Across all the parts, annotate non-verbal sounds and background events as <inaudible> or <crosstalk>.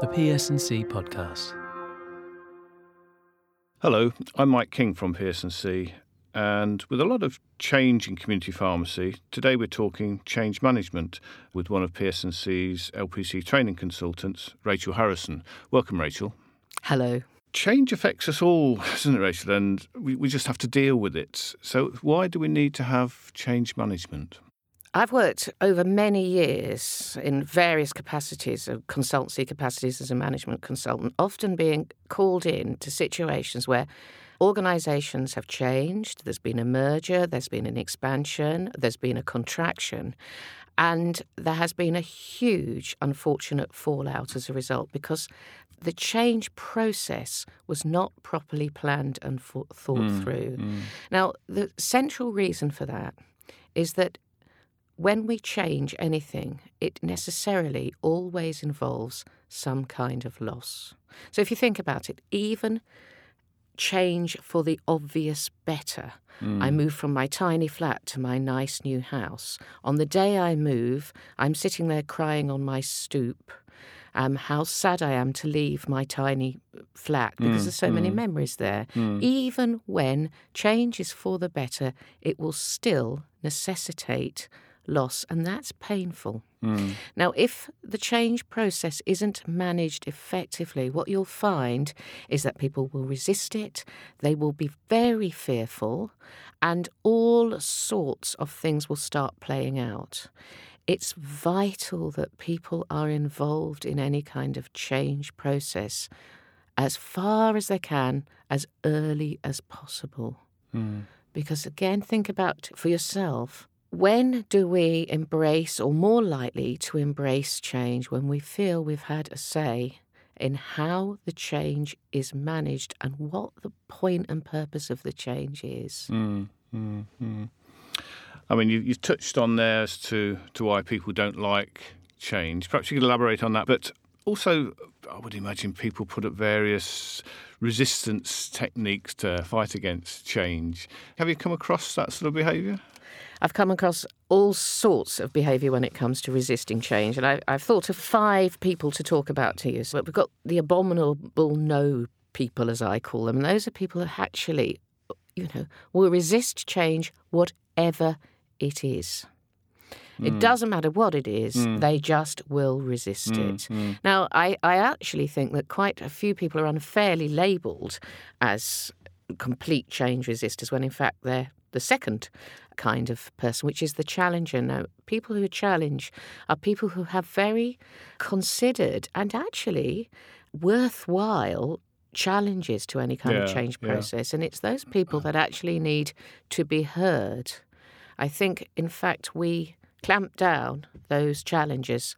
The PSNC podcast. Hello, I'm Mike King from PSNC, and with a lot of change in community pharmacy, today we're talking change management with one of PSNC's LPC training consultants, Rachel Harrison. Welcome, Rachel. Hello. Change affects us all, <laughs> doesn't it, Rachel? And we, we just have to deal with it. So, why do we need to have change management? I've worked over many years in various capacities, of consultancy capacities as a management consultant, often being called in to situations where organisations have changed, there's been a merger, there's been an expansion, there's been a contraction, and there has been a huge unfortunate fallout as a result because the change process was not properly planned and thought mm, through. Mm. Now, the central reason for that is that when we change anything, it necessarily always involves some kind of loss. So if you think about it, even change for the obvious better. Mm. I move from my tiny flat to my nice new house. On the day I move, I'm sitting there crying on my stoop. Um, how sad I am to leave my tiny flat because mm, there's so mm, many memories there. Mm. Even when change is for the better, it will still necessitate loss, and that's painful. Mm. Now, if the change process isn't managed effectively, what you'll find is that people will resist it, they will be very fearful, and all sorts of things will start playing out. It's vital that people are involved in any kind of change process as far as they can, as early as possible. Mm. Because again, think about for yourself when do we embrace, or more likely to embrace change, when we feel we've had a say in how the change is managed and what the point and purpose of the change is? Mm, mm, mm. I mean, you, you touched on there as to, to why people don't like change. Perhaps you could elaborate on that. But also, I would imagine people put up various resistance techniques to fight against change. Have you come across that sort of behaviour? I've come across all sorts of behaviour when it comes to resisting change, and I, have thought of five people to talk about to you. So we've got the abominable no people, as I call them, and those are people who actually, you know, will resist change whatever it is. Mm. It hmm. doesn't matter what it is, mm. they just will resist mm. it. Hmm. Now, I, I actually think that quite a few people are unfairly labelled as complete change resistors when in fact they're the second kind of person, which is the challenger. Now, people who challenge are people who have very considered and actually worthwhile challenges to any kind yeah, of change process. Yeah. And it's those people that actually need to be heard. I think, in fact, we clamp down those challenges.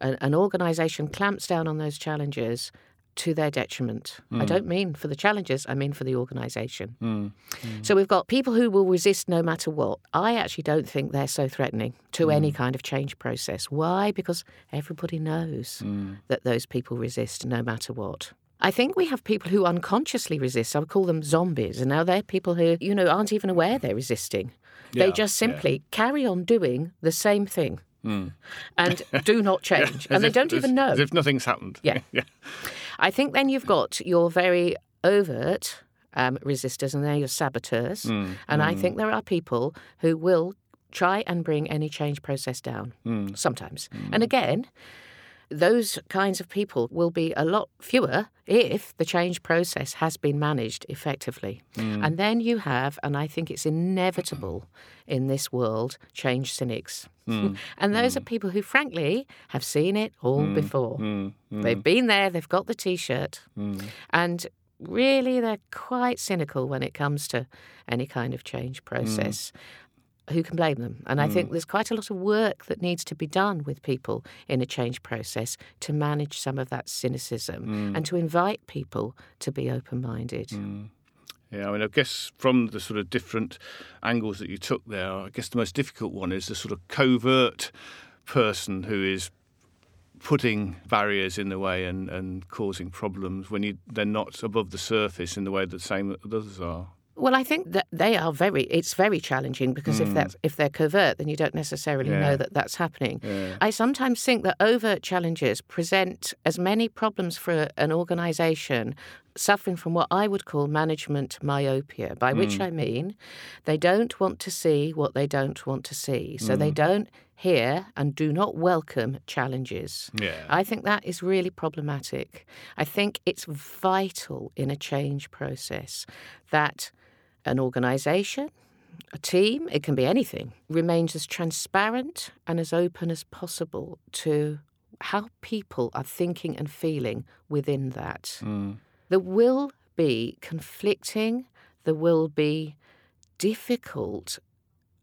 An, an organisation clamps down on those challenges to their detriment. Mm. I don't mean for the challengers, I mean for the organisation. Mm. Mm. So we've got people who will resist no matter what. I actually don't think they're so threatening to any mm. kind of change process. Why? Because everybody knows mm. that those people resist no matter what. I think we have people who unconsciously resist. I would call them zombies. And now they're people who, you know, aren't even aware they're resisting. Yeah, they just simply yeah. carry on doing the same thing. Mm. and do not <laughs> change. and they don't even know. As if nothing's happened. Yeah. <laughs> yeah. I think then you've got your very overt um, resistors and they're your saboteurs. Mm, and mm. I think there are people who will try and bring any change process down mm. sometimes. And mm. again, those kinds of people will be a lot fewer if the change process has been managed effectively. Mm. And then you have, and I think it's inevitable in this world, change cynics. Mm. <laughs> and those mm. are people who, frankly, have seen it all mm. before. Mm. Mm. They've been there, they've got the t shirt, and really they're quite cynical when it comes to any kind of change process who can blame them? And I think mm. there's quite a lot of work that needs to be done with people in a change process to manage some of that cynicism mm. and to invite people to be open minded. Mm. Yeah, I mean, I guess from the sort of different angles that you took there, I guess the most difficult one is the sort of covert person who is putting barriers in the way and, and causing problems when you, they're not above the surface in the way that same others are. Well, I think that they are very. It's very challenging because if that's mm. if they're covert, then you don't necessarily Yeah. know that that's happening. Yeah. I sometimes think that overt challenges present as many problems for an organisation suffering from what I would call management myopia, by which mm. I mean they don't want to see what they don't want to see, so they mm. don't hear and do not welcome challenges. Yeah. I think that is really problematic. I think it's vital in a change process that an organisation, a team, it can be anything, remains as transparent and as open as possible to how people are thinking and feeling within that. Mm. There will be conflicting, there will be difficult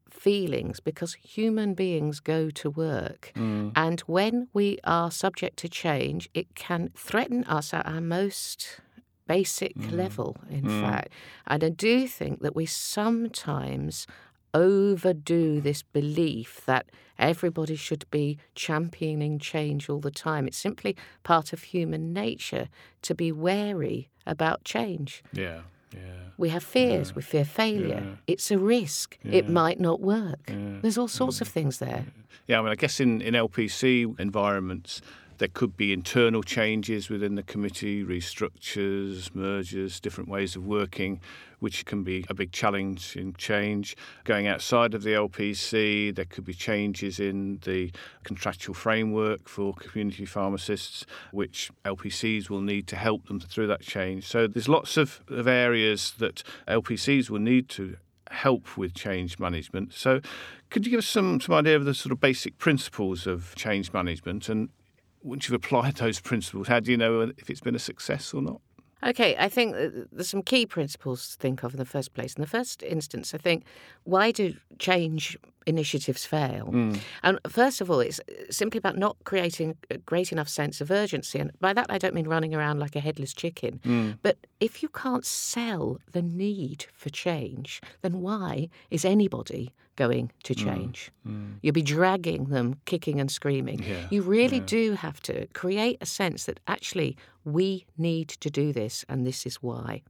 feelings because human beings go to work. Mm. And when we are subject to change, it can threaten us at our most basic mm. level, in mm. fact. And I do think that we sometimes overdo this belief that everybody should be championing change all the time. It's simply part of human nature to be wary about change. Yeah. Yeah. We have fears. We fear failure. It's a risk. It might not work. There's all sorts mm. of things there. Yeah, I mean, I guess in, in LPC environments, there could be internal changes within the committee, restructures, mergers, different ways of working, which can be a big challenge in change. Going outside of the LPC, there could be changes in the contractual framework for community pharmacists, which LPCs will need to help them through that change. So there's lots of, of areas that LPCs will need to help with change management. So, could you give us some, some idea of the sort of basic principles of change management? And once you've applied those principles, how do you know if it's been a success or not? Okay, I think uh, there's some key principles to think of in the first place. In the first instance, I think why do change initiatives fail? Mm. And first of all, it's simply about not creating a great enough sense of urgency. And by that, I don't mean running around like a headless chicken. Mm. But if you can't sell the need for change, then why is anybody going to mm. change? You'll be dragging them kicking and screaming. Yeah, You really do have to create a sense that actually we need to do this and this is why.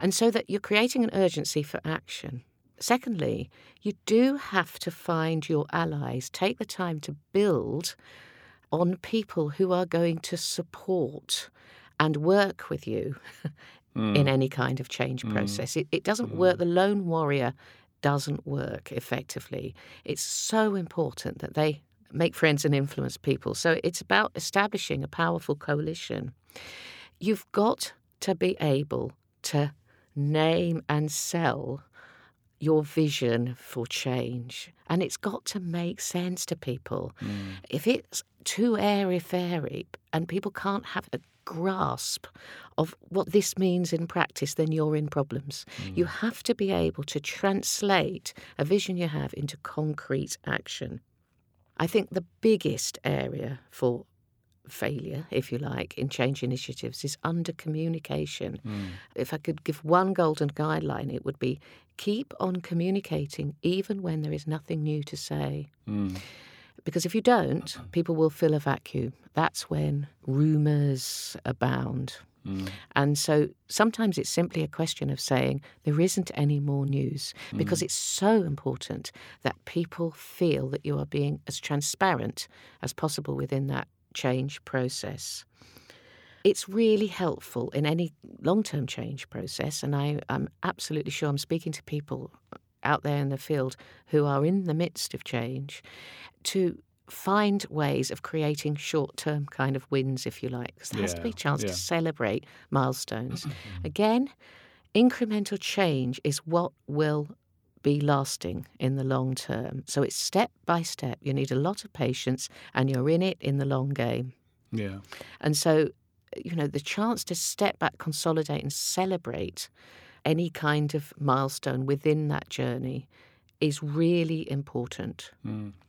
And so that you're creating an urgency for action. Secondly, you do have to find your allies, take the time to build on people who are going to support and work with you hmm. in any kind of change hmm. process. It, it doesn't work, hmm. the lone warrior doesn't work effectively. It's so important that they make friends and influence people. So it's about establishing a powerful coalition. You've got to be able to name and sell your vision for change. And it's got to make sense to people. Mm. If it's too airy fairy and people can't have a grasp of what this means in practice, then you're in problems. Mm. You have to be able to translate a vision you have into concrete action. I think the biggest area for failure, if you like, in change initiatives is under communication. Mm. If I could give one golden guideline, it would be keep on communicating even when there is nothing new to say. Mm. Because if you don't, uh-huh. people will fill a vacuum. That's when rumours abound. Mm. And so sometimes it's simply a question of saying there isn't any more news because it's so important that people feel that you are being as transparent as possible within that change process. It's really helpful in any long term change process, and I, I'm absolutely sure I'm speaking to people out there in the field who are in the midst of change to find ways of creating short term kind of wins, if you like, because there has to be a chance yeah. to celebrate milestones. <clears throat> Again, incremental change is what will be lasting in the long term. So it's step by step. You need a lot of patience and you're in it in the long game. Yeah. And so, you know, the chance to step back, consolidate, and celebrate any kind of milestone within that journey is really important.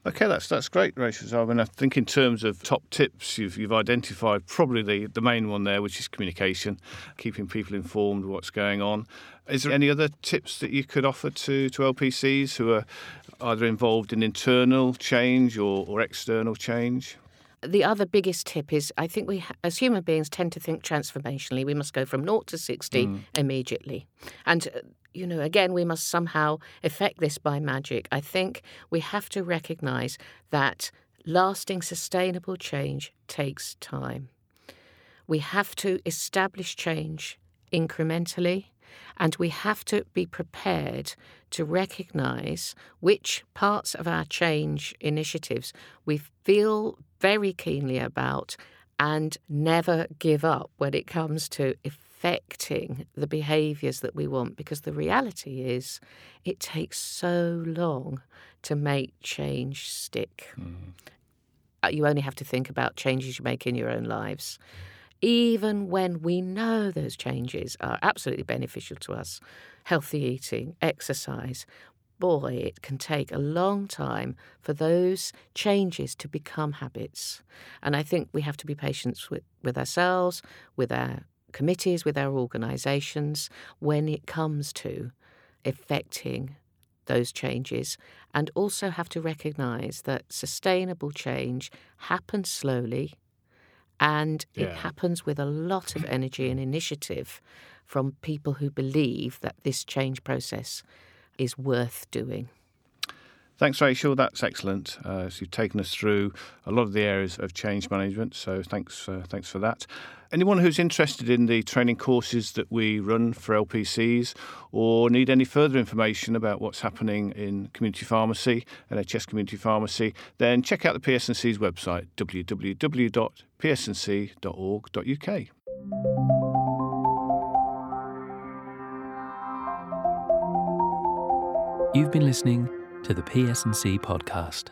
Okay, that's that's great, Rachel. So, I mean, I think in terms of top tips, you've you've identified probably the, the main one there, which is communication, keeping people informed of what's going on. Is there any other tips that you could offer to, to LPCs who are either involved in internal change or, or external change? The other biggest tip is I think we, as human beings, tend to think transformationally. We must go from naught to 60 immediately. And uh, you know, again, we must somehow effect this by magic. I think we have to recognize that lasting, sustainable change takes time. We have to establish change incrementally, and we have to be prepared to recognize which parts of our change initiatives we feel very keenly about and never give up when it comes to affecting the behaviours that we want because the reality is it takes so long to make change stick. Mm. You only have to think about changes you make in your own lives. Even when we know those changes are absolutely beneficial to us, healthy eating, exercise, boy, it can take a long time for those changes to become habits. And I think we have to be patient with, with ourselves, with our committees, with our organisations, when it comes to effecting those changes, and also have to recognise that sustainable change happens slowly and yeah. it happens with a lot of energy and initiative from people who believe that this change process is worth doing. Thanks, Rachel. That's excellent. Uh, so you've taken us through a lot of the areas of change management. So thanks, uh, thanks for that. Anyone who's interested in the training courses that we run for LPCs, or need any further information about what's happening in community pharmacy, NHS community pharmacy, then check out the PSNC's website www.psnc.org.uk. You've been listening to the PSNC podcast.